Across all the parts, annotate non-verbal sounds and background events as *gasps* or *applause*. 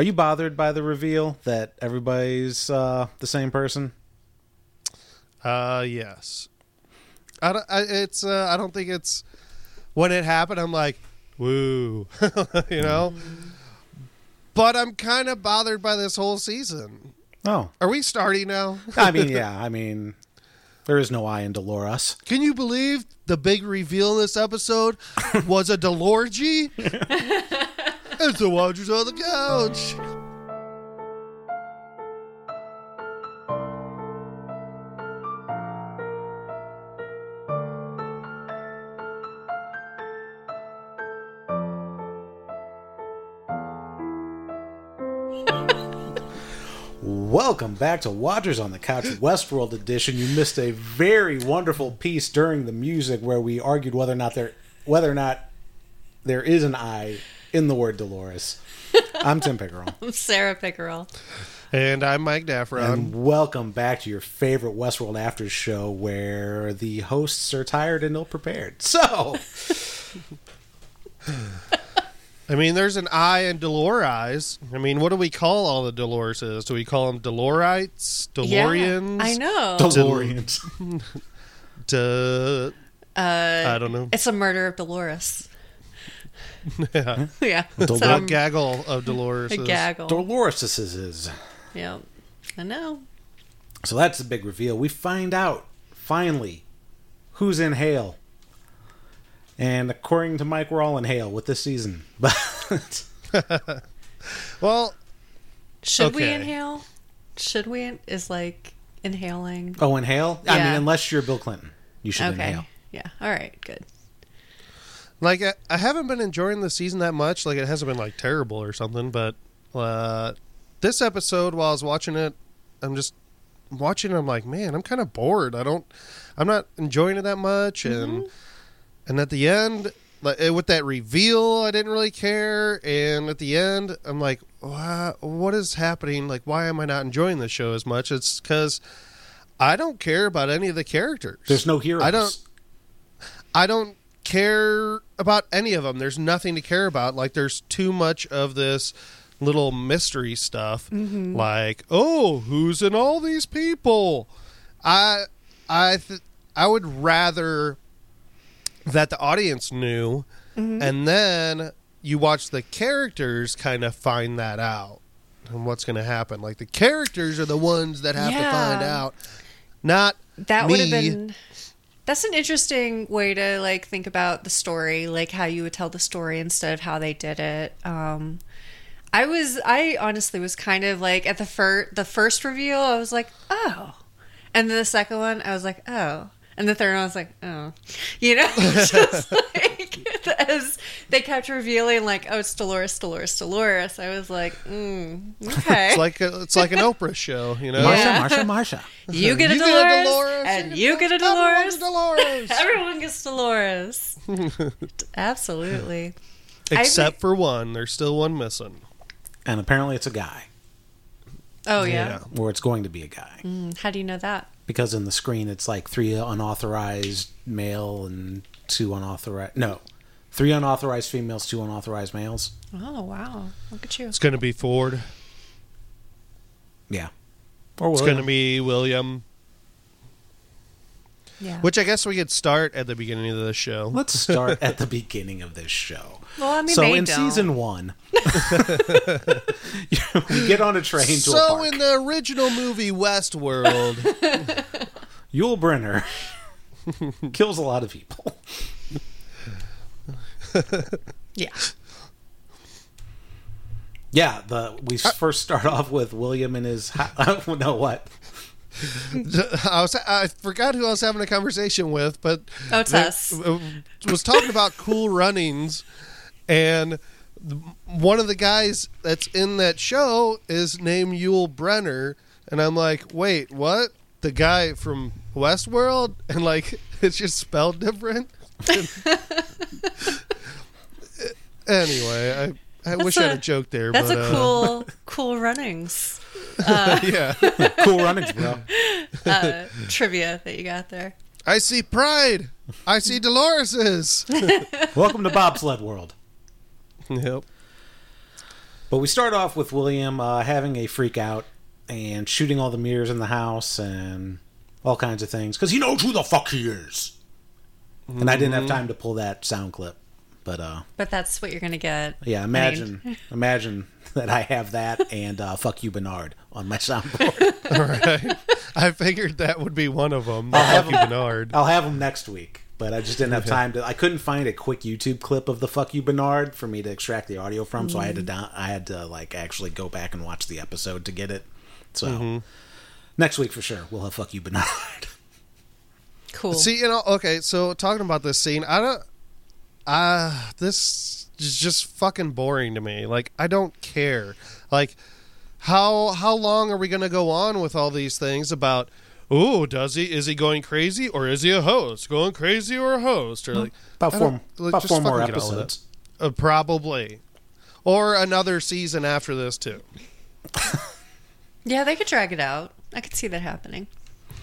Are you bothered by the reveal that everybody's uh, the same person? Uh, yes. I don't, I, it's uh, I don't think it's when it happened. I'm like, woo, *laughs* you know. But I'm kind of bothered by this whole season. Oh, Are we starting now? I mean, *laughs* yeah. I mean, there is no I in Dolores. Can you believe the big reveal in this episode was a Delorgy? *laughs* it's the Watchers on the couch. Welcome back to Watchers on the Couch Westworld Edition. You missed a very wonderful piece during the music where we argued whether or not there whether or not there is an I in the word Dolores. *laughs* I'm Tim Pickerel. Sarah Pickerel. And I'm Mike Daffron. And welcome back to your favorite Westworld After Show where the hosts are tired and ill prepared. *laughs* So, I mean, there's an I in Dolores. I mean, what do we call all the Doloreses? Do we call them Dolorites? DeLoreans? Yeah, I know. *laughs* DeLoreans. De- Uh, I don't know. It's a murder of Dolores. *laughs* Yeah. yeah. Dol- So, a gaggle of Dolores. a gaggle. Dolores is. yeah. I know. So that's the big reveal. We find out, finally, who's in Hale. And according to Mike, we're all in Hale with this season. *laughs* But *laughs* Well, Should we inhale? Should we? In- is like inhaling. oh, inhale? I mean, unless you're Bill Clinton, you should okay. inhale. Yeah. All right. Good. Like I, I haven't been enjoying the season that much. Like it hasn't been like terrible or something. But uh, this episode, while I was watching it, I'm just watching. I'm like, man, I'm kind of bored. I don't. I'm not enjoying it that much. And and at the end, like eh, with that reveal, I didn't really care. And at the end, I'm like, what is happening? Like, why am I not enjoying the show as much? It's because I don't care about any of the characters. There's no heroes. I don't- I don't care about any of them. There's nothing to care about. Like there's too much of this little mystery stuff. Mm-hmm. Like, oh, who's in all these people? I I th- I would rather that the audience knew mm-hmm. and then you watch the characters kind of find that out and what's going to happen. Like the characters are the ones that have to find out. Not That would have been. That's an interesting way to like think about the story, like how you would tell the story instead of how they did it. Um, I was, I honestly was kind of like at the first, the first reveal, I was like, oh, and then the second one, I was like, oh, and the third one, I was like, oh, you know, *laughs* just *laughs* like as they kept revealing, like, oh, it's Dolores, Dolores, Dolores. I was like, mm, *laughs* okay, It's like a, it's like an Oprah show, you know. Marsha, Yeah. Marsha, Marsha. you get a You Dolores, and you get a Dolores. Dolores. Everyone gets Dolores. Absolutely. Except for one. There's still one missing. And apparently it's a guy, Oh yeah. or it's going to be a guy. Mm, How do you know that? Because in the screen it's like three unauthorized male and two unauthorized. No, three unauthorized females, two unauthorized males. Oh wow! Look at you. It's going to be Ford. Yeah. Or It's going to be William. Yeah. Which I guess we could start at the beginning of the show. Let's start at the beginning of this show. well, I mean, so they in don't. season one, *laughs* we get on a train to a So park. in the original movie Westworld, *laughs* Yul Brynner *laughs* kills a lot of people. Yeah. Yeah, the we Uh, first start off with William and his. Ha- no, what? I was I forgot who I was having a conversation with, but Oh, it's us. uh, was talking about cool runnings, and one of the guys that's in that show is named Yul Brenner, and I'm like, wait, what? The guy from Westworld, *laughs* and like it's just spelled different. *laughs* anyway, I I wish I had a- a joke there. That's but, a uh, cool, *laughs* cool runnings *laughs* yeah. *laughs* Cool runnings, bro. uh, trivia that you got there. I see pride. I see Dolores's. Welcome to Bobsled World. Yep. But we start off with William uh, having a freak out and shooting all the mirrors in the house and all kinds of things because he knows who the fuck he is. And I didn't have time to pull that sound clip, but uh, But that's what you're gonna get. yeah, imagine *laughs* imagine that I have that and uh, "fuck you, Bernard" on my soundboard. *laughs* All right. I figured that would be one of them. I'll have Fuck you, Bernard. I'll have them next week, but I just didn't have time to. I couldn't find a quick YouTube clip of the "fuck you, Bernard" for me to extract the audio from, so I had to down. I had to like actually go back and watch the episode to get it. So next week for sure, we'll have "fuck you, Bernard." *laughs* Cool. See, you know, okay, so talking about this scene, I don't. Uh, this is just fucking boring to me. Like, I don't care. Like, how how long are we going to go on with all these things about? Oh, does he? Is he going crazy, or is he a host going crazy, or a host, or like About four, like, about four more fucking get on with it. episodes. Uh, probably, or another season after this too. *laughs* yeah, they could drag it out. I could see that happening.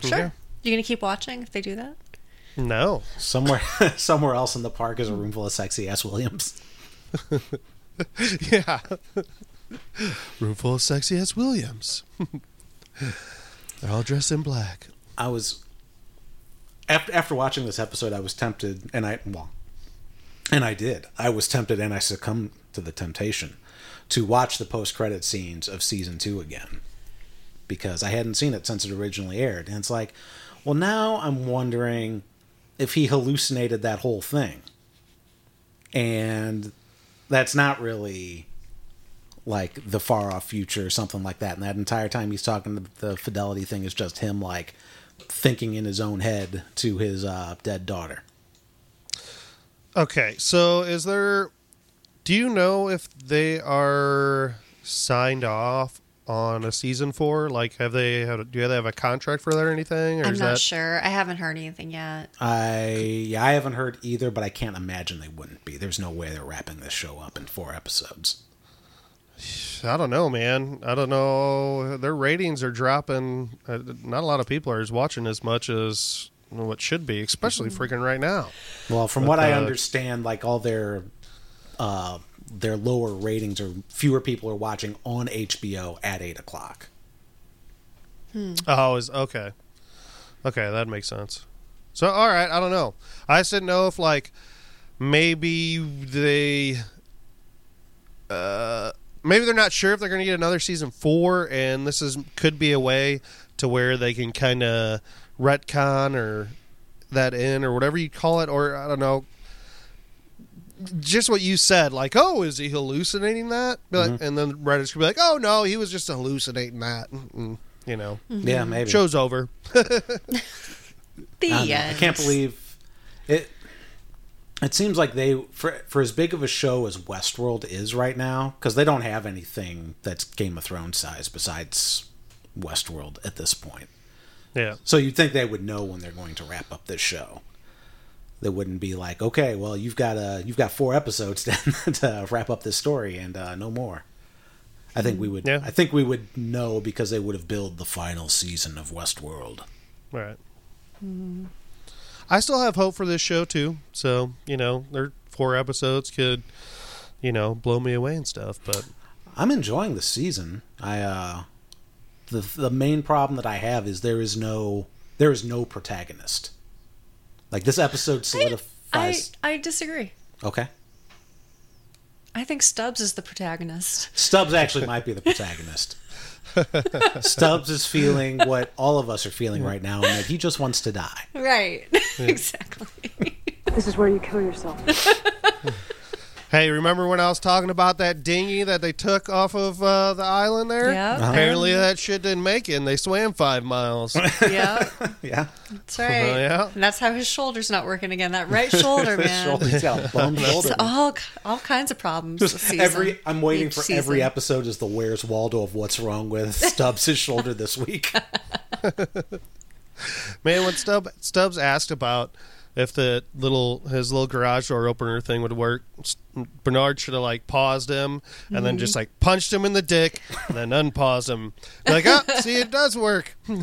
Sure. Okay. You gonna keep watching if they do that? No, Somewhere, *laughs* somewhere else in the park is a room full of sexy ass Williams. *laughs* yeah. Room full of sexy ass Williams. They're all dressed in black. I was after after watching this episode, I was tempted, and I well, and I did. I was tempted, and I succumbed to the temptation to watch the post credit scenes of season two again because I hadn't seen it since it originally aired, and it's like, well, now I'm wondering if he hallucinated that whole thing, and that's not really like the far off future or something like that. And that entire time he's talking, the, fidelity thing is just him like thinking in his own head to his uh, dead daughter. Okay, so is there? Do you know if they are signed off on a season four? Like, have they? Have, do they have a contract for that or anything? Or I'm is not that? sure. I haven't heard anything yet. I yeah, I haven't heard either, but I can't imagine they wouldn't be. There's no way they're wrapping this show up in four episodes. *sighs* I don't know, man. I don't know. Their ratings are dropping. Uh, Not a lot of people are watching as much as what should be, especially freaking right now. Well, from what I uh, understand, like all their uh, their lower ratings or fewer people are watching on HBO at eight o'clock. Oh, is okay. Okay, that makes sense. So, all right, I don't know. I just didn't know if like maybe they, uh, maybe they're not sure if they're going to get another season four, and this is could be a way to where they can kind of retcon or that in or whatever you call it, or I don't know. Just what you said, like, oh, is he hallucinating that? Be like- And then writers could be like, oh no, he was just hallucinating that. Mm, you know, Yeah, maybe. show's over. *laughs* The I, don't. I can't believe it. It seems like they, for for as big of a show as Westworld is right now, because they don't have anything that's Game of Thrones size besides Westworld at this point. Yeah. So you'd think they would know when they're going to wrap up this show. They wouldn't be like, okay, well, you've got uh, you've got four episodes *laughs* then to wrap up this story and uh, no more. I think we would. Yeah. I think we would know because they would have billed the final season of Westworld. Right. I still have hope for this show too. So you know, their four episodes could, you know, blow me away and stuff. But I'm enjoying the season. I uh the the main problem that I have is there is no there is no protagonist. Like this episode I, solidifies. I disagree. okay, I think Stubbs is the protagonist. Stubbs actually might be the protagonist. *laughs* Stubbs is feeling what all of us are feeling right now, and that he just wants to die. Right. *laughs* exactly. This is where you kill yourself. *laughs* hey, remember when I was talking about that dinghy that they took off of uh, the island there? Yeah. Apparently, that shit didn't make it, and they swam five miles. *laughs* *laughs* Yeah. Yeah, That's right. Oh, yeah. And that's how his shoulder's not working again. That right shoulder, *laughs* His man. shoulder, he's got a bum shoulder. All all kinds of problems. This season. Every I'm waiting Each for season. every episode is the Where's Waldo of what's wrong with Stubbs' shoulder this week. Man, when Stubb, Stubbs asked about if the little his little garage door opener thing would work, S- Bernard should have like paused him and then just like punched him in the dick and then unpaused him. Be like, ah, see, it does work. *laughs*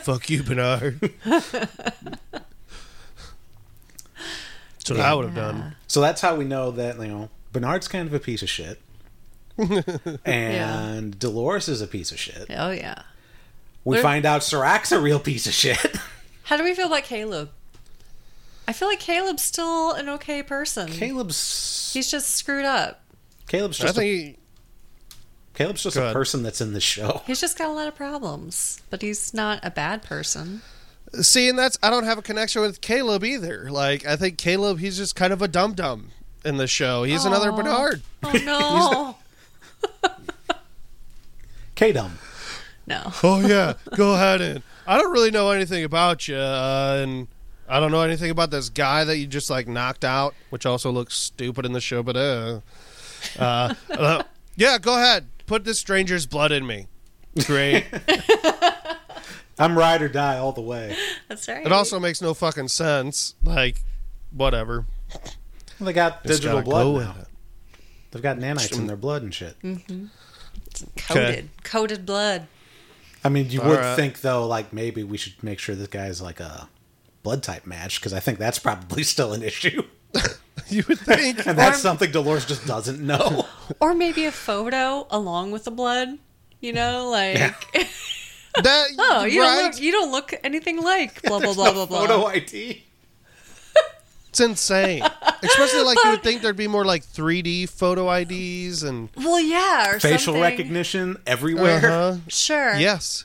Fuck you, Bernard. That's what I would have done. So that's how we know that you know Bernard's kind of a piece of shit. *laughs* and Dolores is a piece of shit. Oh yeah. We What- find out Serac's a real piece of shit. How do we feel about Caleb? I feel like Caleb's still an okay person. Caleb's He's just screwed up. Caleb's I just a, he, Caleb's just Go a ahead. person that's in the show. *laughs* He's just got a lot of problems, but he's not a bad person. see, and that's I don't have a connection with Caleb either. Like I think Caleb, he's just kind of a dum dum in the show. He's another Bernard. Oh *laughs* no. *laughs* K-Dum. no. Oh yeah, go ahead and I don't really know anything about you, uh, and I don't know anything about this guy that you just like knocked out, which also looks stupid in the show. But uh, uh, *laughs* uh, yeah, go ahead, put this stranger's blood in me. Great. *laughs* I'm ride or die all the way. That's right. it also makes no fucking sense. Like, whatever. Well, they got Just digital blood go now. it. They've got nanites in their blood and shit. coated. Coated blood. I mean, you All would right. think though, like maybe we should make sure this guy's like a blood type match because I think that's probably *laughs* still an issue, *laughs* You would think. and that's Or- something Dolores just doesn't know. *laughs* Or maybe a photo along with the blood. You know, like Yeah. that, oh, you right? don't look you don't look anything like blah blah blah blah blah. Photo ID. It's insane. Especially like you would think there'd be more like 3D photo IDs and Well, yeah, or Facial something. recognition everywhere. uh-huh. Sure. yes.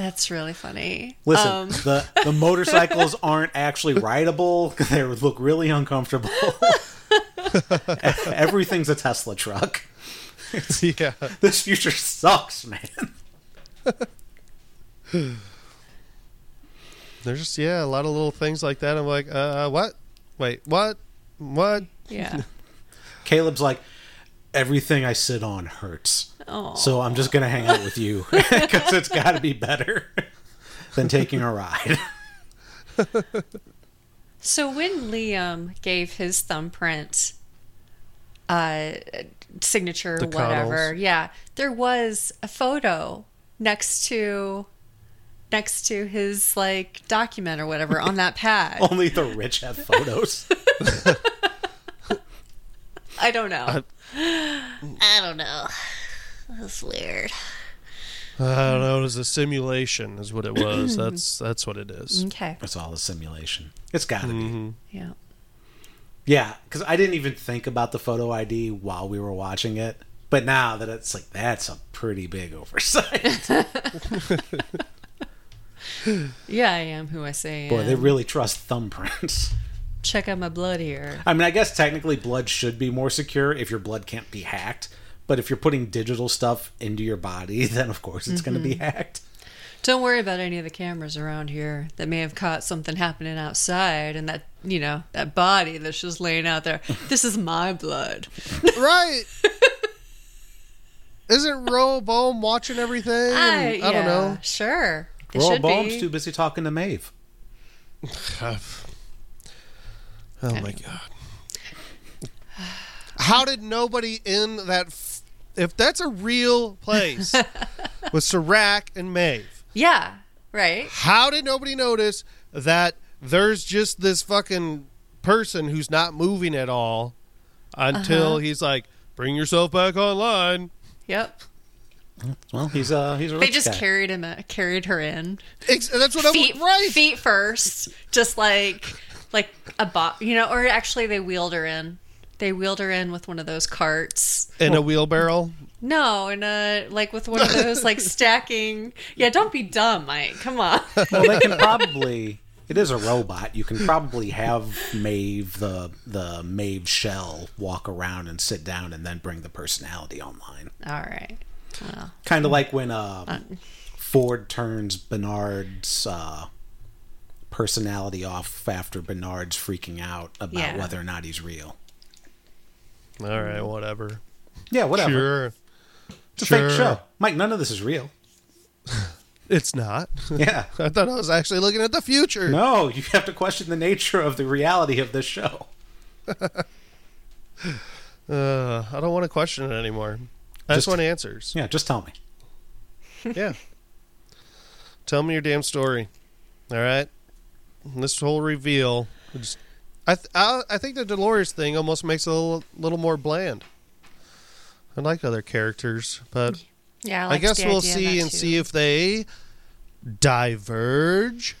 That's really funny. Listen, Um, the the *laughs* motorcycles aren't actually rideable. *laughs* They would look really uncomfortable. *laughs* Everything's a Tesla truck. Yeah. This future sucks, man. There's just yeah, a lot of little things like that. I'm like, uh, what? Wait, what? What? yeah. Caleb's like, everything I sit on hurts. Oh. So I'm just gonna hang out with you *laughs* because it's got to be better *laughs* than taking a ride. *laughs* So when Liam gave his thumbprint uh signature The whatever, cuddles. yeah, there was a photo next to next to his like document or whatever on that pad. Only the rich have photos. I don't know. I don't know. That's weird. I don't know. It was a simulation, is what it was. *clears throat* that's that's what it is. okay. It's all a simulation. It's got to be. Mm-hmm. Yeah. Yeah, because I didn't even think about the photo ID while we were watching it. But now that it's like, that's a pretty big oversight. *laughs* *laughs* Yeah, I am who I say I Boy, am. they really trust thumbprints. Check out my blood here. I mean, I guess technically blood should be more secure if your blood can't be hacked. But if you're putting digital stuff into your body, *laughs* then of course it's going to be mm-hmm. hacked. Don't worry about any of the cameras around here that may have caught something happening outside and that, you know, that body that's just laying out there. *laughs* This is my blood. right. Isn't Rehoboam watching everything? I, And I don't know. Sure. It Royal should be. too busy talking to Maeve. *laughs* Oh my god. How did nobody in that f- if that's a real place *laughs* with Serac and Maeve, Yeah. Right. how did nobody notice that there's just this fucking person who's not moving at all until Uh-huh. he's like, "Bring yourself back online." Yep. Well, he's uh he's a They just guy. carried him, carried her in. Ex- that's what Feet, I'm right. feet first, just like like a bot, you know. Or actually, they wheeled her in. They wheeled her in with one of those carts. in a wheelbarrow. No, in a like with one of those like *laughs* stacking. Yeah, don't be dumb, Mike. Come on. well, they can *laughs* probably. It is a robot. You can probably have Maeve, the the Maeve shell, walk around and sit down, and then bring the personality online. All right. Well, Kind of like when uh, Ford turns Bernard's uh, personality off after Bernard's freaking out about Yeah. whether or not he's real. All right, whatever. Yeah, whatever. Sure. It's a Sure. fake show, Mike. None of this is real. *laughs* It's not. *laughs* Yeah. I thought I was actually looking at the future. No, you have to question the nature of the reality of this show. *laughs* Uh, I don't want to question it anymore. I just, Just- want answers. Yeah, just tell me. yeah. Tell me your damn story. All right. This whole reveal. Just, I, th- I I think the Dolores thing almost makes it a little, little more bland. I like other characters, but Yeah, I, I guess we'll see and too. see if they diverge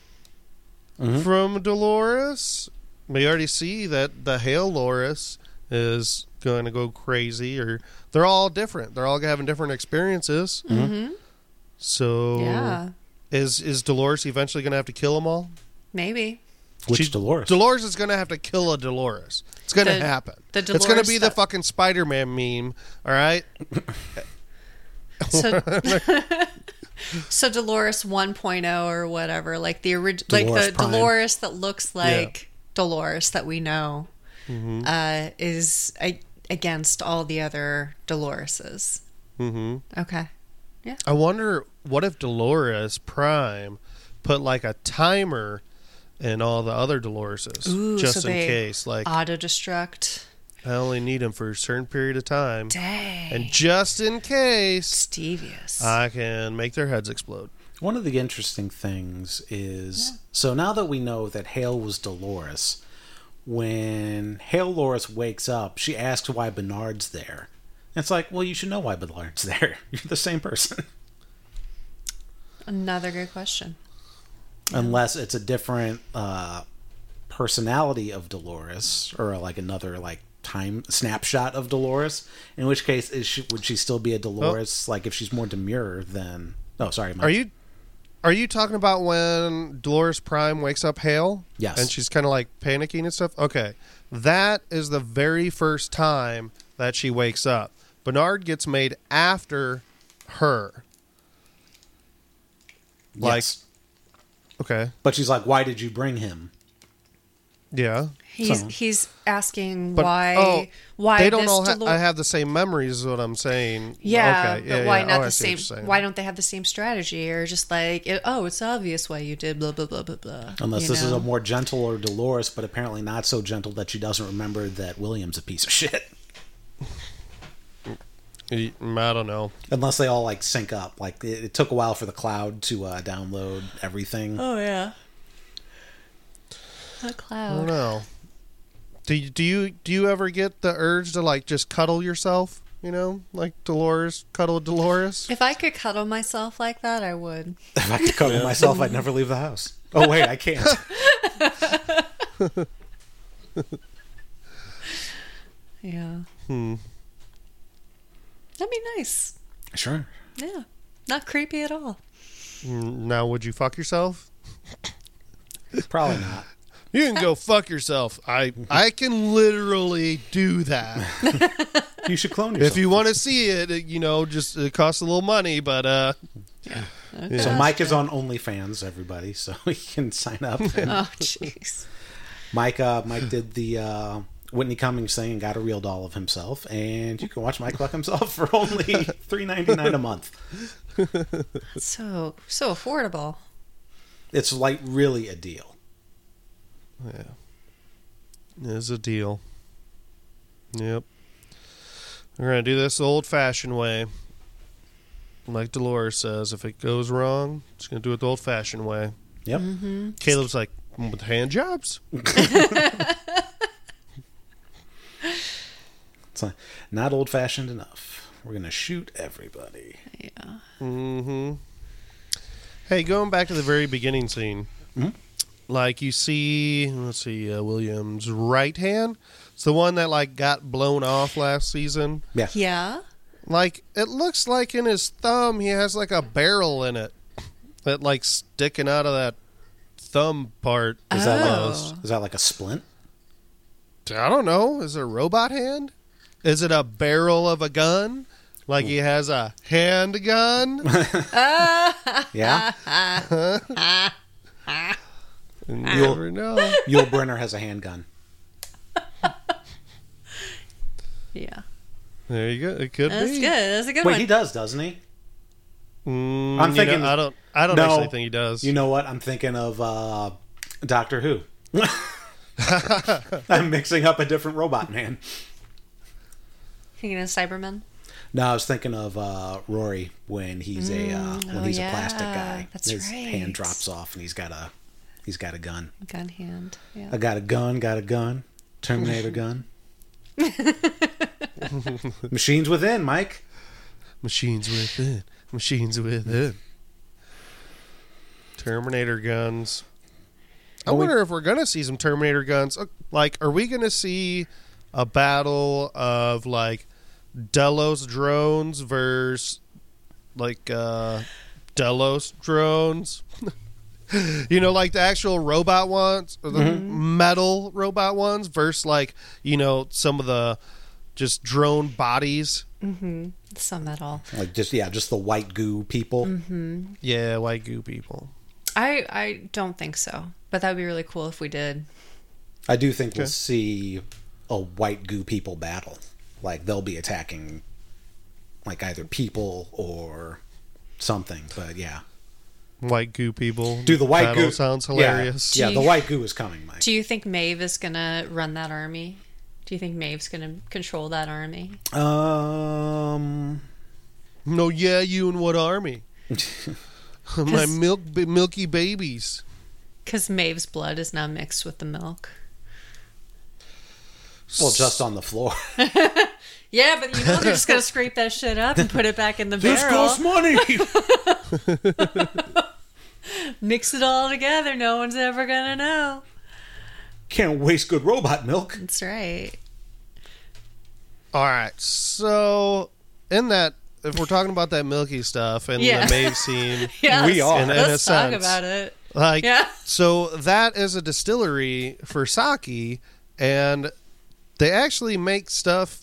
Mhm. from Dolores. We already see that the Halores is going to go crazy, or they're all different. They're all having different experiences. Mhm. So, Yeah, is is Dolores eventually going to have to kill them all? Maybe. Which She- Dolores? Dolores is going to have to kill a Dolores. It's going to The- happen. the it's going to Dolores be the that- fucking Spider-Man meme. All right. *laughs* So, *laughs* so Dolores 1.0 or whatever, like the original, like Dolores the Prime. Dolores that looks like Dolores that we know, Mm-hmm. uh, is a- against all the other Doloreses. hmm Okay. Yeah. I wonder what if Dolores Prime put like a timer in all the other Doloreses Ooh, just so in they case. Like Auto destruct. I only need them for a certain period of time, Dang. and just in case, Devious. I can make their heads explode. One of the interesting things is so now that we know that Hale was Dolores, when Halores wakes up, she asks why Bernard's there. It's like, well, you should know why Bernard's *laughs* there. You're the same person. Another good question. Unless it's a different uh, personality of Dolores or like another like time snapshot of Dolores. In which case, is she, would she still be a Dolores? Like if she's more demure than. Oh, sorry. Mike. Are you are you talking about when Dolores Prime wakes up Hale? Yes. And she's kind of like panicking and stuff? Okay. That is the very first time that she wakes up. Bernard gets made after her. Like, Yes. Okay. But she's like, why did you bring him? Yeah. He's So- he's asking But why oh, why they don't this all ha- Dolor- I have the same memories is what I'm saying. Yeah, Okay. but why yeah. not Oh, the same? Why don't they have the same strategy, or just like, it, oh, it's obvious why you did blah blah blah blah blah. Unless you this is a more gentle or Dolores, but apparently not so gentle that she doesn't remember that William's a piece of shit. I don't know. Unless they all like sync up. Like it, it took a while for the cloud to uh, download everything. Oh yeah, The cloud. I don't know. Do you, do you do you ever get the urge to like just cuddle yourself? You know, like Dolores cuddle Dolores. If I could cuddle myself like that, I would. If I could cuddle myself, I'd never leave the house. Oh wait, I can't. *laughs* Yeah, Hmm. That'd be nice. sure. Yeah, not creepy at all. Mm, Now, would you fuck yourself? Probably not. *laughs* You can go fuck yourself. I I can literally do that. *laughs* You should clone yourself. if you want to see it, it, you know, just it costs a little money, but uh, yeah so Mike is on OnlyFans, everybody, so *laughs* he can sign up. And Oh jeez. Mike, uh, Mike did the uh, Whitney Cummings thing and got a real doll of himself, and you can watch Mike fuck himself for only *laughs* three ninety nine a month. So so affordable. It's like really a deal. yeah, is a deal. Yep. We're gonna do this the old-fashioned way. Like Dolores says, if it goes wrong, it's gonna do it the old-fashioned way. Yep. Mm-hmm. Caleb's like, with hand jobs? *laughs* *laughs* It's like, not old fashioned enough. We're gonna shoot everybody. Yeah. Mm-hmm. Hey, going back to the very beginning scene, Mhm. like you see, let's see, uh, William's right hand. It's the one that like got blown off last season. Yeah. Yeah. Like it looks like in his thumb he has like a barrel in it that like sticking out of that thumb part. Is that Oh. like is that like a splint? I don't know. Is it a robot hand? Is it a barrel of a gun? Like he has a handgun? *laughs* Yeah. *laughs* You You'll- never know. Yul Brenner has a handgun. *laughs* Yeah. There you go. It could That's be. good. That's a good Wait, one. he does, doesn't he? Mm, I'm you thinking- know, I don't. I don't No. actually think he does. You know what? I'm thinking of uh, Doctor Who. I'm mixing up a different robot man. Thinking of Cybermen. No, I was thinking of uh, Rory when he's a uh, when oh, he's yeah, a plastic guy. that's His right. hand drops off and he's got a he's got a gun. Gun hand. Yeah. I got a gun, got a gun. Terminator gun. *laughs* Machines within, Mike. Machines within. Machines within. Terminator guns. I Well, we- wonder if we're gonna see some Terminator guns. Uh, Like, are we gonna see a battle of like Delos drones versus like uh Delos drones? *laughs* you know, like the actual robot ones, or the metal robot ones versus like you know some of the just drone bodies. Some metal. Like just yeah, just the white goo people. Mm-hmm. Yeah, white goo people. I I don't think so, but that would be really cool if we did. I do think we'll see a white goo people battle. Like they'll be attacking like either people or something. But yeah. White goo people. Do the white Battle goo sounds hilarious. Yeah, Do the white goo is coming, Mike. Do you think Maeve is gonna run that army? Do you think Maeve's gonna control that army? Um No, yeah, you and what army? *laughs* My milk, milky babies. Because Maeve's blood is now mixed with the milk. well just on the floor. *laughs* Yeah, but you know they're just gonna scrape that shit up and put it back in the barrel. This costs money. *laughs* Mix it all together. No one's ever gonna know. Can't waste good robot milk. That's right. All right, so in that, if we're talking about that milky stuff and Yeah. the Maeve *laughs* scene, Yes. We are. In- in Let's a talk sense. about it. like, Yeah. so that is a distillery for sake, and they actually make stuff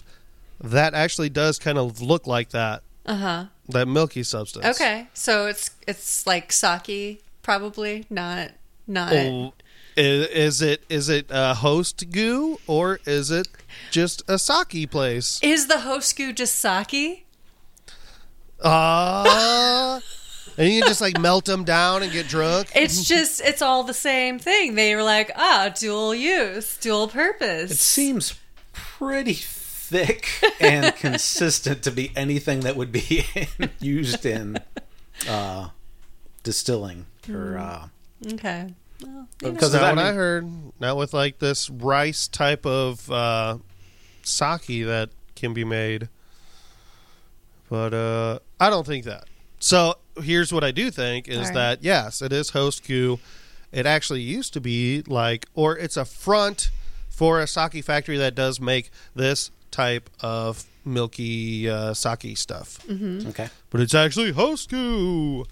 that actually does kind of look like that, Uh huh. that milky substance. Okay, so it's it's like sake, probably not not. Oh, is, is it is it a host goo or is it just a sake place? Is the host goo just sake? Ah, and you can just like melt them down and get drunk. It's just it's all the same thing. They were like, ah, dual use, dual purpose. It seems pretty thick and *laughs* consistent to be anything that would be *laughs* used in uh, distilling or uh, okay. Well, you know. because That's of not that, what I I heard. Not with like this rice type of uh, sake that can be made. But uh, I don't think that. So here's what I do think is All right. that yes, it is host goo. It actually used to be like, or it's a front for a sake factory that does make this type of milky uh, sake stuff. okay. But it's actually host goo,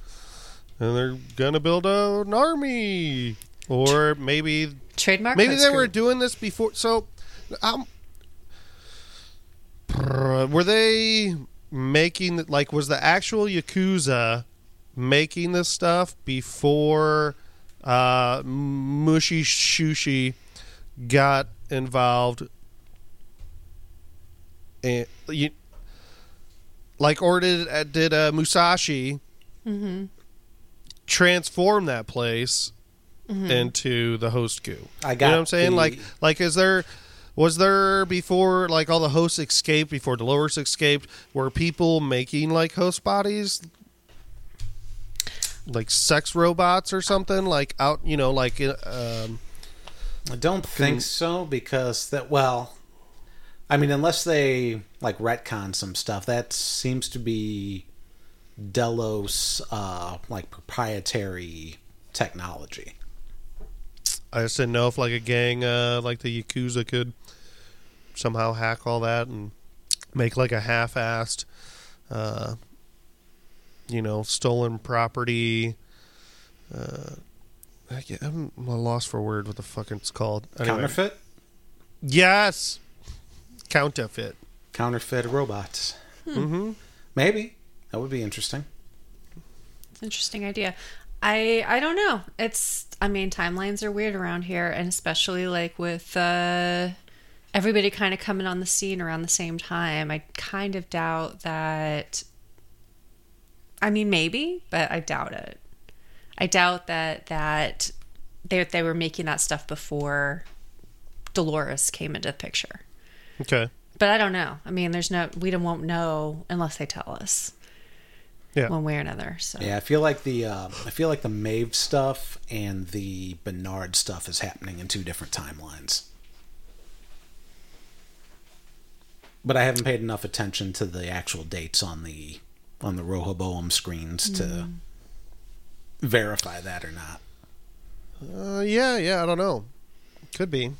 and they're gonna build a, an army, or maybe trademark. Maybe host they were doing this before. So, um, were they making like was the actual yakuza making this stuff before uh, Mushi Shushi got involved? And you, like, or did uh, did uh, Musashi Mm-hmm. transform that place into the host goo? I got you know what I'm saying? the- Like, like is there was there before like all the hosts escaped before Dolores escaped? Were people making like host bodies, like sex robots or something? Like out, you know, like um, I don't think so because that well, I mean, unless they like retcon some stuff, that seems to be Delos uh, like proprietary technology. I just didn't know if like a gang uh, like the Yakuza could somehow hack all that and make like a half-assed, uh, you know, stolen property. Uh, I I'm lost for word. What the fuck it's called? Anyway. Counterfeit, Yes, counterfeit. counterfeit robots. Mm-hmm. Maybe that would be interesting. Interesting idea. I I don't know. It's I mean timelines are weird around here, and especially like with uh, everybody kind of coming on the scene around the same time. I kind of doubt that. I mean, maybe, but I doubt it. I doubt that that they they were making that stuff before Dolores came into the picture. Okay. But I don't know. I mean, there's no we don't won't know unless they tell us Yeah. one way or another. So Yeah, I feel like the uh, I feel like the Maeve stuff and the Bernard stuff is happening in two different timelines. but I haven't paid enough attention to the actual dates on the on the Rehoboam screens to verify that or not. Uh, yeah, yeah, I don't know. Could be.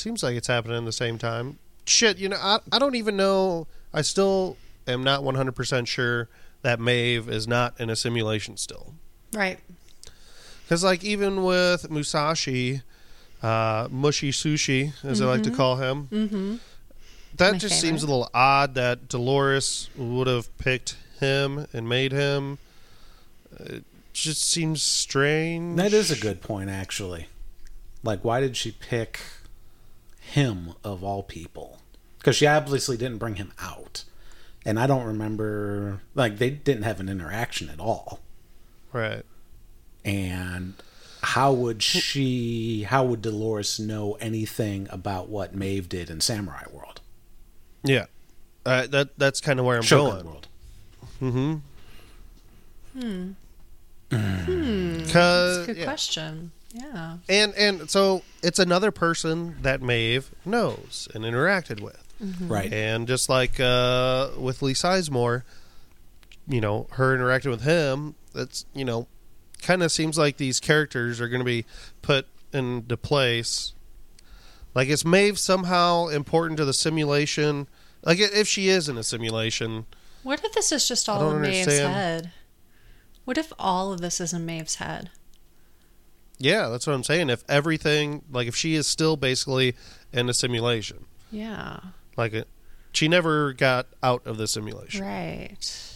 Seems like it's happening at the same time. Shit, you know, I, I don't even know. I still am not 100% sure that Maeve is not in a simulation still. Right. Because, like, even with Musashi, uh, Mushy Sushi, as I like to call him, Mm-hmm. that My just seems a little odd that Dolores would have picked him and made him. It just seems strange. That is a good point, actually. Like, why did she pick him of all people? Because she obviously didn't bring him out, and I don't remember. Like, they didn't have an interaction at all. Right. And how would she? How would Dolores know anything about what Maeve did in Samurai World, Yeah. Uh, that That's kind of where I'm Shogun going. World? Mm-hmm. Hmm. Because That's a good question. Yeah. and and so it's another person that Maeve knows and interacted with, Right. and just like uh, with Lee Sizemore, you know, her interacting with him, that's you know, kind of seems like these characters are going to be put into place. Like is Maeve somehow important to the simulation? Like if she is in a simulation, What if this is just all don't in Maeve's head? What if all of this is in Maeve's head? Yeah, that's what I'm saying. If everything, like if she is still basically in a simulation, Yeah. like it, she never got out of the simulation. Right.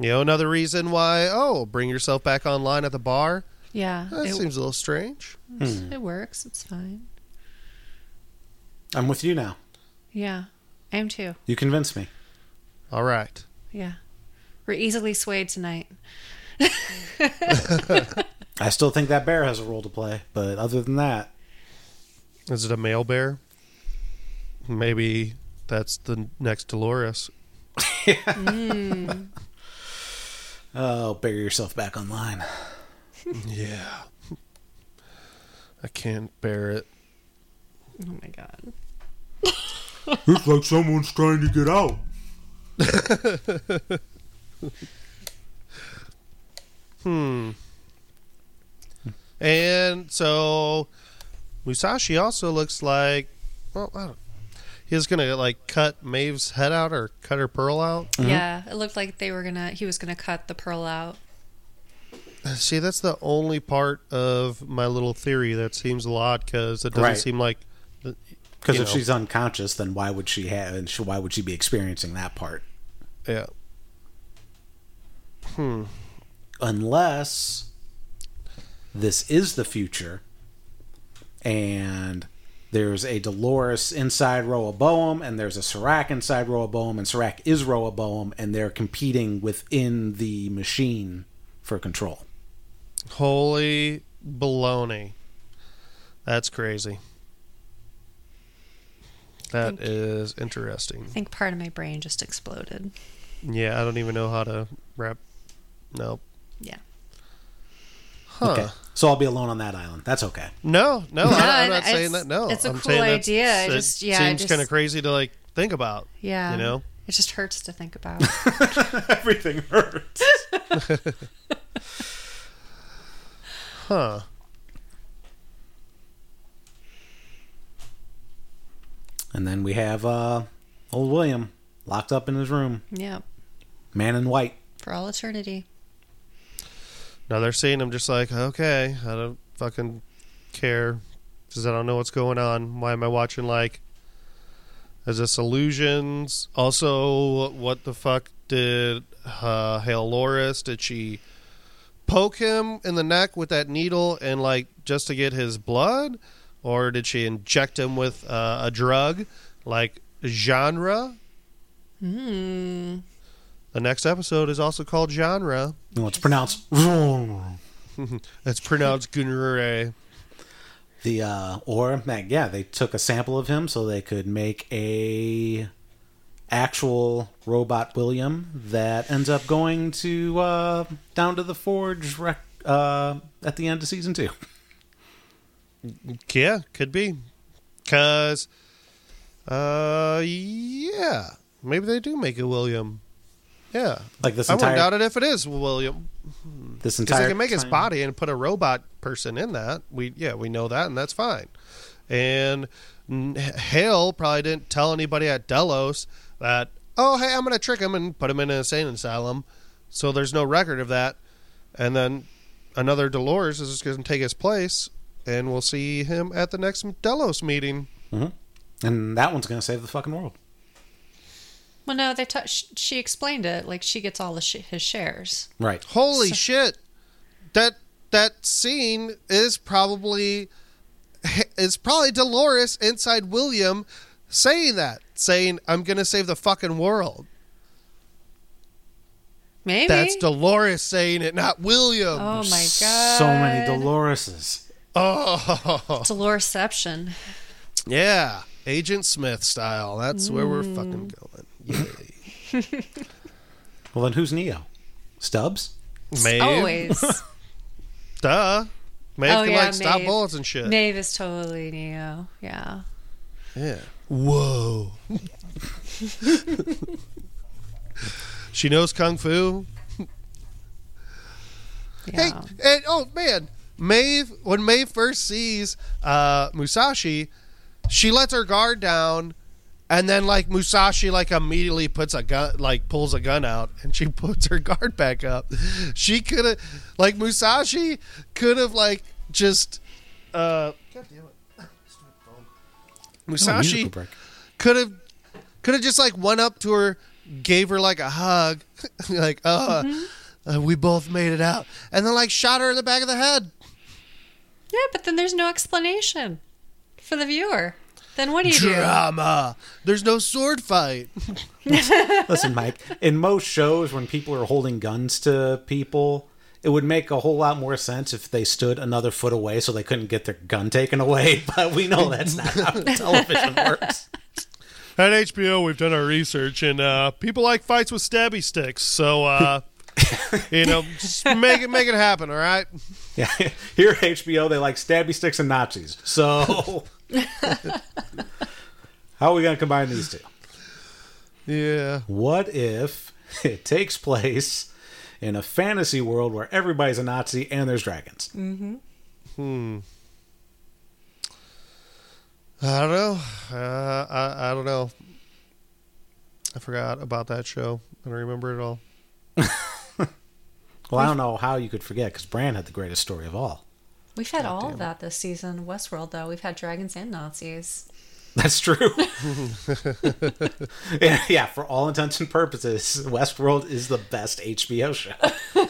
You know, another reason why, oh, bring yourself back online at the bar. Yeah. That It, seems a little strange. Hmm. it works. It's fine. I'm with you now. Yeah. I am too. You convinced me. All right. Yeah. We're easily swayed tonight. *laughs* *laughs* I still think that bear has a role to play, but other than that, Is it a male bear? Maybe that's the next Dolores. Mm. *laughs* oh, bury yourself back online. Yeah. I can't bear it. Oh my god. It's like someone's trying to get out. *laughs* Hmm. And so Musashi also looks like well, I don't He's gonna like cut Maeve's head out or cut her pearl out. Yeah, it looked like they were gonna. He was gonna cut the pearl out. *sighs* See, that's the only part of my little theory that seems a lot because it doesn't Right. seem like Because if know. she's unconscious, then why would she have? And she, why would she be experiencing that part? yeah. Hmm. Unless this is the future, and there's a Dolores inside Rehoboam, and there's a Serac inside Rehoboam, and Serac is Rehoboam, and they're competing within the machine for control. Holy baloney. That's crazy. That Thank- is interesting. I think part of my brain just exploded. Yeah, I don't even know how to wrap. Nope. Yeah. Huh. Okay, so I'll be alone on that island. That's okay. No, no, No, I, am not saying that. No, it's a I'm cool idea. It just- yeah, seems kind of crazy to like think about. Yeah. You know, It just hurts to think about. *laughs* Everything hurts. huh? And then we have uh, old William locked up in his room, Yeah. man in white. For all eternity. Now they're seeing him just like, okay, I don't fucking care because I don't know what's going on. Why am I watching like? Is this illusions? Also, what the fuck did uh, Halores? Did she poke him in the neck with that needle and like just to get his blood, or did she inject him with uh, a drug like genre? Hmm. The next episode is also called genre. No, it's pronounced. *laughs* It's pronounced Gunure. The uh, or yeah, they took a sample of him so they could make a actual robot William that ends up going to uh, down to the forge rec- uh, at the end of season two. Yeah, could be. Because Uh, yeah. Maybe they do make a William. Yeah. Like this I wouldn't doubt it if it is William. this Because entire they can make his body and put a robot person in that. We yeah, we know that, and that's fine. And Hale probably didn't tell anybody at Delos that oh hey I'm gonna trick him and put him in an insane asylum. So there's no record of that. And then another Dolores is just gonna take his place, and we'll see him at the next Delos meeting. Mm-hmm. and that one's gonna save the fucking world. Well, no, they t- she explained it. Like she gets all the sh- his shares. Right. Holy shit! That that scene is probably is probably Dolores inside William saying that, saying "I'm gonna save the fucking world." Maybe. That's Dolores saying it, not William. oh my god. So many Doloreses. Oh, Doloreception. yeah, Agent Smith style. That's where we're fucking mm. going. Yay. *laughs* Well, then who's Neo? Stubbs. Maeve, Always. *laughs* duh. Maeve Oh, can yeah, like stop Maeve. bullets and shit. Maeve is totally Neo. Yeah. Yeah. Whoa. *laughs* she knows kung fu. Hey, and oh man, Maeve. When Maeve first sees uh, Musashi, she lets her guard down, and then like Musashi like immediately puts a gun, like pulls a gun out, and she *laughs* puts her guard back up. She could have, like Musashi could have like just. Uh, God damn it. Stupid. Oh, Musashi could have could have just like went up to her, gave her like a hug, *laughs* like uh, uh, we both made it out, and then like shot her in the back of the head. Yeah, but then there's no explanation for the viewer. Then what do you do? Drama. There's no sword fight. *laughs* Listen, Mike. In most shows, when people are holding guns to people, it would make a whole lot more sense if they stood another foot away so they couldn't get their gun taken away. *laughs* But we know that's not how *laughs* television works. At HBO, we've done our research, and uh, people like fights with stabby sticks. So, uh, you know, just make it make it happen. All right. Yeah, here at HBO, they like stabby sticks and Nazis. So, *laughs* how are we going to combine these two? Yeah. What if it takes place in a fantasy world where everybody's a Nazi and there's dragons? Hmm. I don't know. Uh, I I don't know. I forgot about that show. I don't remember it all. *laughs* Well, I don't know how you could forget because Bran had the greatest story of all. We've had all of that this season. Westworld, though, we've had dragons and Nazis. That's true. *laughs* *laughs* yeah, yeah, for all intents and purposes, Westworld is the best HBO show. *laughs*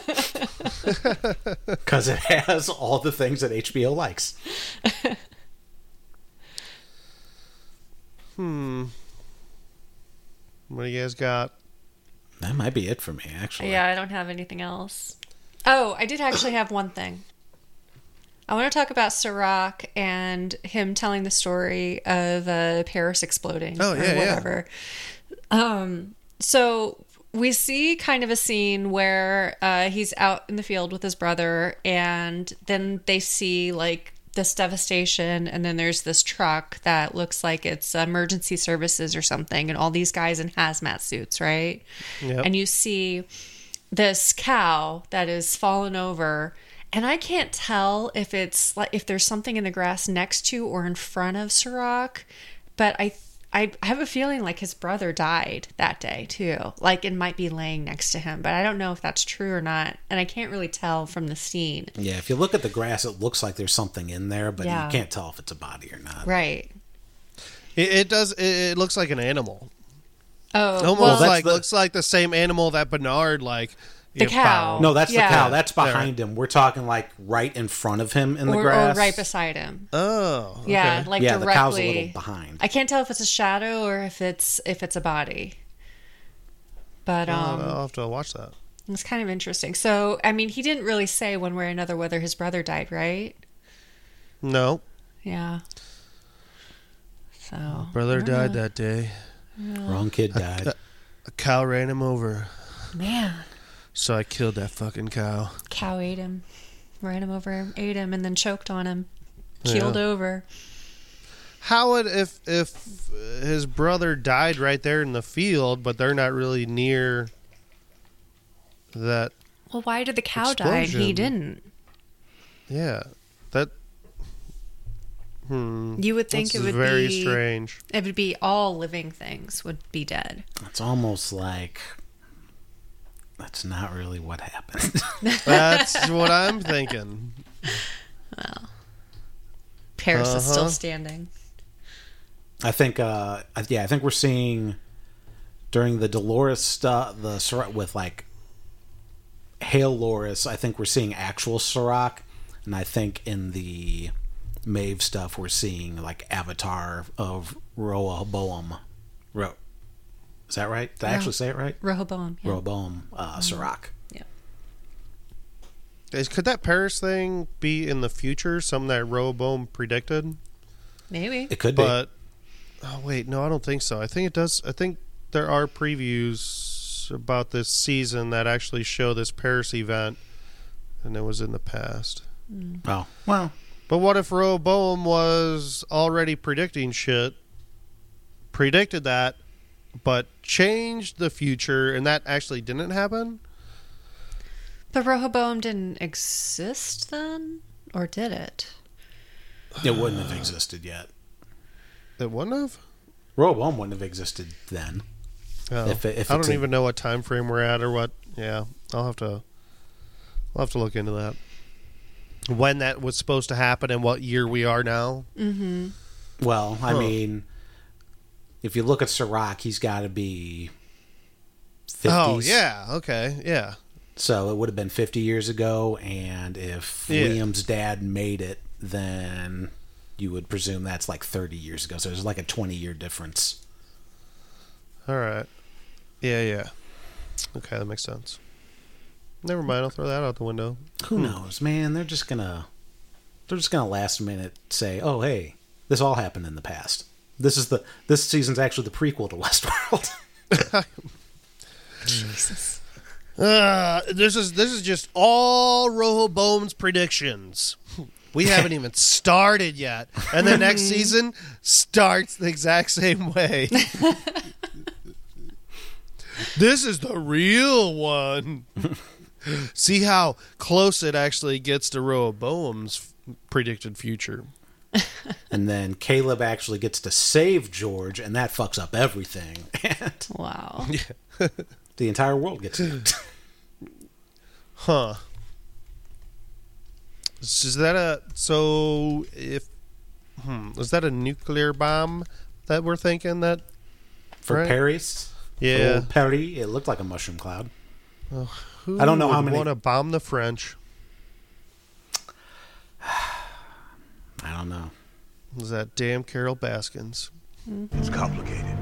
Because it has all the things that HBO likes. Hmm. What do you guys got? That might be it for me, actually. Yeah, I don't have anything else. Oh, I did actually have one thing. I want to talk about Serac and him telling the story of uh, Paris exploding Oh, or yeah, yeah. whatever. Um, so we see kind of a scene where uh, he's out in the field with his brother, and then they see like this devastation, and then there's this truck that looks like it's emergency services or something, and all these guys in hazmat suits, right? Yep. And you see this cow that is fallen over and i can't tell if it's like if there's something in the grass next to or in front of Serac, but i I have a feeling like his brother died that day too. Like it might be laying next to him, but I don't know if that's true or not. And I can't really tell from the scene. Yeah, if you look at the grass, it looks like there's something in there, but Yeah. you can't tell if it's a body or not. Right. It, it does. It, it looks like an animal. Oh, Almost well, like the- looks like the same animal that Bernard like. The cow. found. No, that's Yeah. the cow. That's behind him. We're talking like right in front of him in the or, or right beside him. Oh. Yeah, okay. like yeah, directly. the cow's a little behind. I can't tell if it's a shadow or if it's if it's a body. But um, I'll have to watch that. It's kind of interesting. So, I mean, he didn't really say one way or another whether his brother died, right? No, Yeah. So, brother died that day. Wrong kid died. A cow ran him over, man, so I killed that fucking cow. cow ate him, ran him over, ate him, and then choked on him, keeled Yeah. over. how would if if his brother died right there in the field, but they're not really near that? Well, why did the cow die and he didn't? Yeah, that. Hmm. You would think that's it would very be strange. it would be all living things would be dead. It's almost like that's not really what happened. *laughs* That's what I'm thinking. Well, Paris is still Uh-huh. standing. I think, uh, yeah, I think we're seeing during the Dolores stuff, the Sir- with like Halores. I think we're seeing actual Serac, and I think in the Maeve stuff, we're seeing like Avatar of Roaboam. Ro- is that right? Did I actually say it right? Rehoboam. Yeah. Roboam, uh, Serac. Yeah. Is, could that Paris thing be in the future? Something that Roboam predicted? Maybe. It could be. But oh wait, no, I don't think so. I think it does. I think there are previews about this season that actually show this Paris event, and it was in the past. oh, well, But what if Rehoboam was already predicting shit, predicted that, but changed the future, and that actually didn't happen? But Rehoboam didn't exist then? Or did it? it wouldn't have existed yet. It wouldn't have. Roboam wouldn't have existed then. Oh, If it- if I don't a- even know what time frame we're at or what. Yeah, I'll have to. I'll have to look into that. When that was supposed to happen and what year we are now. Mm-hmm. Well, I Huh. mean, if you look at Serac, he's got to be 50s. Oh yeah, okay, yeah. So it would have been 50 years ago, and if Yeah. Liam's dad made it, then you would presume that's like 30 years ago. So there's like a 20 year difference. All right. Yeah, yeah. Okay, that makes sense. Never mind. I'll throw that out the window. Who hmm. knows, man? They're just gonna they're just gonna last minute say, "Oh, hey, this all happened in the past." This is the this season's actually the prequel to Westworld. *laughs* Jesus. Uh, this is this is just all Rehoboam's predictions. We *laughs* haven't even started yet, and the next *laughs* season starts the exact same way. this is the real one. See how close it actually gets to Rehoboam's predicted future. *laughs* and then Caleb actually gets to save George, and that fucks up everything. *laughs* And Wow. *laughs* the entire world gets it. Huh. Is that a so if hmm, is that a nuclear bomb that we're thinking that For Right. Paris, yeah old Perry, it looked like a mushroom cloud. who I don't know how many- want to bomb the French? *sighs* I don't know. Is that damn Carol Baskins? It's complicated.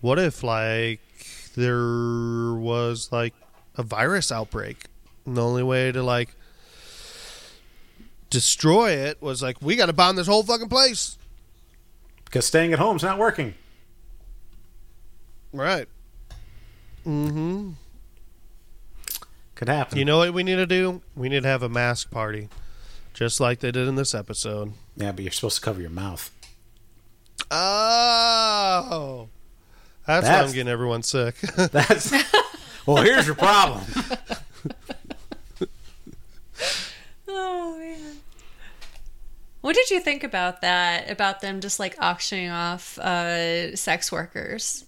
What if like there was like a virus outbreak? And the only way to like destroy it was like we got to bomb this whole fucking place. Because staying at home's not working. Right. Mm-hmm. Could happen. You know what we need to do? We need to have a mask party, just like they did in this episode. yeah, but you're supposed to cover your mouth. Oh, that's, why I'm getting everyone sick. *laughs* That's well. Here's your problem. Oh man. What did you think about that? About them just like auctioning off uh, sex workers?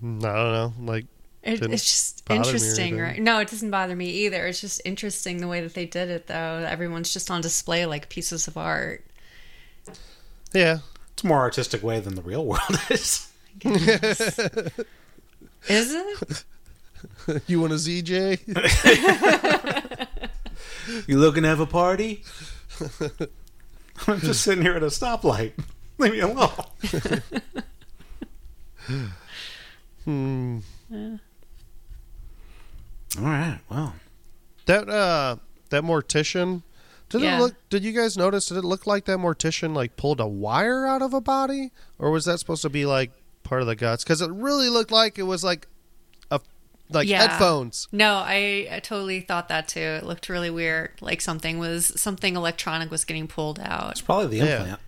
I don't know, like It, it's just bother me or interesting, right? No, it doesn't bother me either. It's just interesting the way that they did it, though. Everyone's just on display like pieces of art. yeah, It's a more artistic way than the real world *laughs* is. *laughs* Is it? *laughs* you want a ZJ? You looking to have a party? I'm just sitting here at a stoplight. Leave me alone. hmm. All right. Well, That uh, that mortician. Did Yeah. it look? Did you guys notice? Did it look like that mortician like pulled a wire out of a body, or was that supposed to be like part of the guts? Because it really looked like it was like a like Yeah. headphones. No, I, I totally thought that too. It looked really weird. Like something was something electronic was getting pulled out. It's probably the Yeah. implant.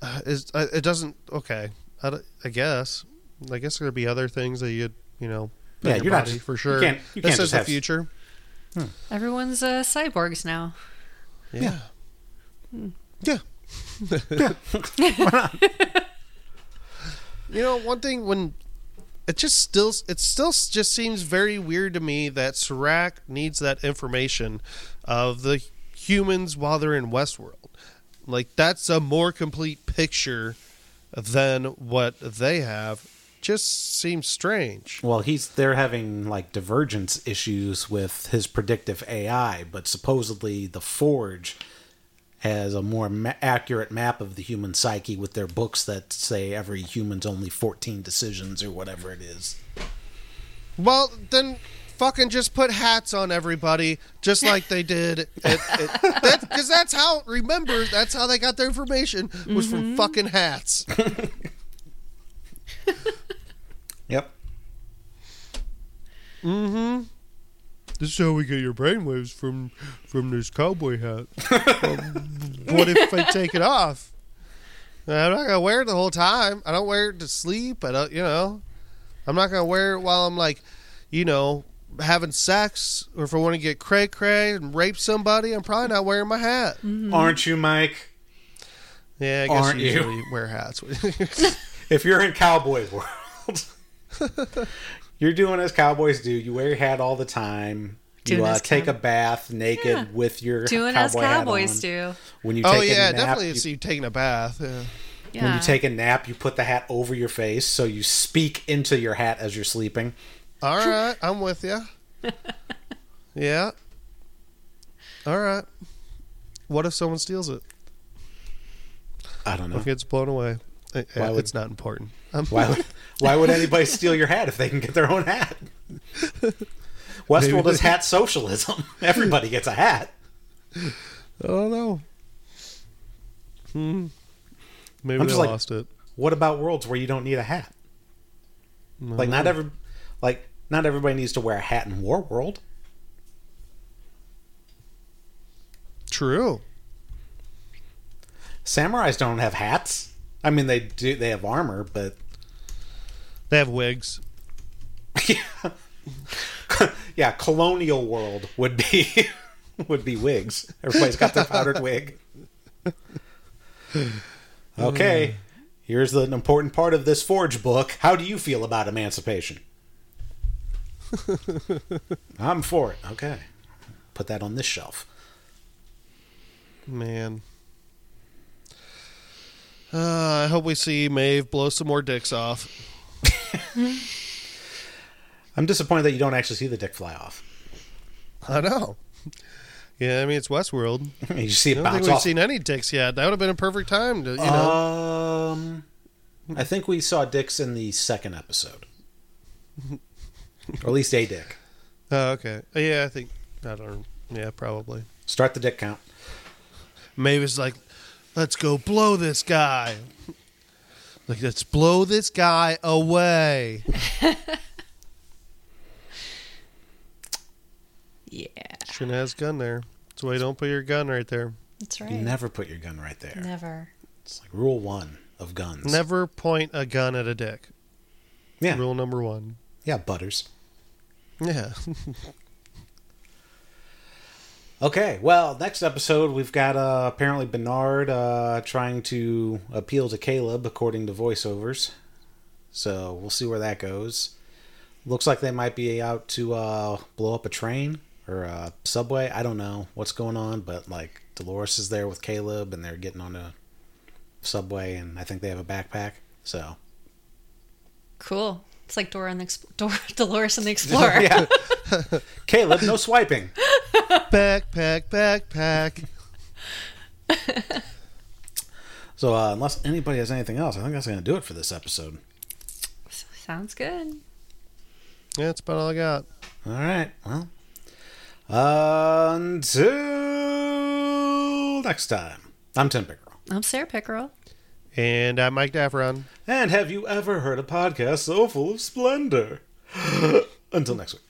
Uh, Is uh, it doesn't okay? I, I guess. I guess there'd be other things that you'd you know. Put Yeah, your you're not body just- for you sure. can't- you this can't is just the have- future. Everyone's uh, cyborgs now. Yeah. Yeah. *laughs* *laughs* you know, one thing when it just still it still just seems very weird to me that Serac needs that information of the humans while they're in Westworld. Like that's a more complete picture than what they have. Just seems strange. Well, he's they're having like divergence issues with his predictive AI, but supposedly the Forge has a more ma- accurate map of the human psyche with their books that say every human's only 14 decisions or whatever it is. Well, then fucking just put hats on everybody, just like they did. Because that's how, remember, that's how they got their information, was from mm-hmm. fucking hats. *laughs* Yep. Mm-hmm. This is how we get your brainwaves from from this cowboy hat. *laughs* Um, what if I take it off? I'm not gonna wear it the whole time. I don't wear it to sleep. I don't, you know. I'm not gonna wear it while I'm like, you know, having sex, or if I want to get cray cray and rape somebody. I'm probably not wearing my hat. Aren't you, Mike? Yeah, I guess Aren't you you? usually wear hats. *laughs* If you're in cowboy world, *laughs* you're doing as cowboys do. You wear your hat all the time. Doing you uh, take cow- a bath naked Yeah. with your Doing cowboy as hat cowboys on. do. When you oh take yeah, a nap, definitely you- see you taking a bath. Yeah. Yeah. When you take a nap, you put the hat over your face, so you speak into your hat as you're sleeping. All right, I'm with you. *laughs* Yeah. All right. What if someone steals it? I don't know. What if it gets blown away? Why would- it's not important. Um, Why would, why would anybody steal your hat if they can get their own hat? Westworld is hat socialism. *laughs* Everybody gets a hat. I don't know. Hmm. Maybe I'm they like- lost it. What about worlds where you don't need a hat? Like not every, like not everybody needs to wear a hat in War World. True. Samurais don't have hats. I mean, they do. They have armor, but They have wigs. yeah, *laughs* yeah. colonial world would be *laughs* would be wigs. Everybody's got their powdered wig. Okay, here's the important part of this Forge book. How do you feel about emancipation? *laughs* I'm for it. Okay, put that on this shelf. Man. Uh, I hope we see Maeve blow some more dicks off. *laughs* I'm disappointed that you don't actually see the dick fly off. I know. Yeah, I mean it's Westworld. *laughs* You see it I don't think we've off. seen any dicks yet. That would have been a perfect time to, you know. Um, I think we saw dicks in the second episode, or at least a dick. *laughs* oh, okay. Yeah, I think I don't. Yeah, probably. Start the dick count. Maeve's like, let's go blow this guy. Like, let's blow this guy away. *laughs* Yeah. Shouldn't have his gun there. That's why you don't put your gun right there. That's right. You never put your gun right there. Never. It's like rule one of guns. Never point a gun at a dick. Yeah, Rule number one. yeah, butters. Yeah. *laughs* Okay, well, next episode we've got uh, apparently Bernard uh, trying to appeal to Caleb according to voiceovers. So we'll see where that goes. Looks like they might be out to uh, blow up a train or a subway. I don't know what's going on, but like Dolores is there with Caleb and they're getting on a subway, and I think they have a backpack. So Cool. It's like Dora and the Expl- *laughs* Dora, Dolores and the *laughs* Explorer. yeah, *laughs* Caleb, no swiping. Backpack, backpack. *laughs* So uh, unless anybody has anything else, I think that's going to do it for this episode. Sounds good. Yeah, that's about all I got. All right. Well, until next time, I'm Tim Pickerel. I'm Sarah Pickerel. And I'm Mike Davron. And have you ever heard a podcast so full of splendor? *gasps* Until next week.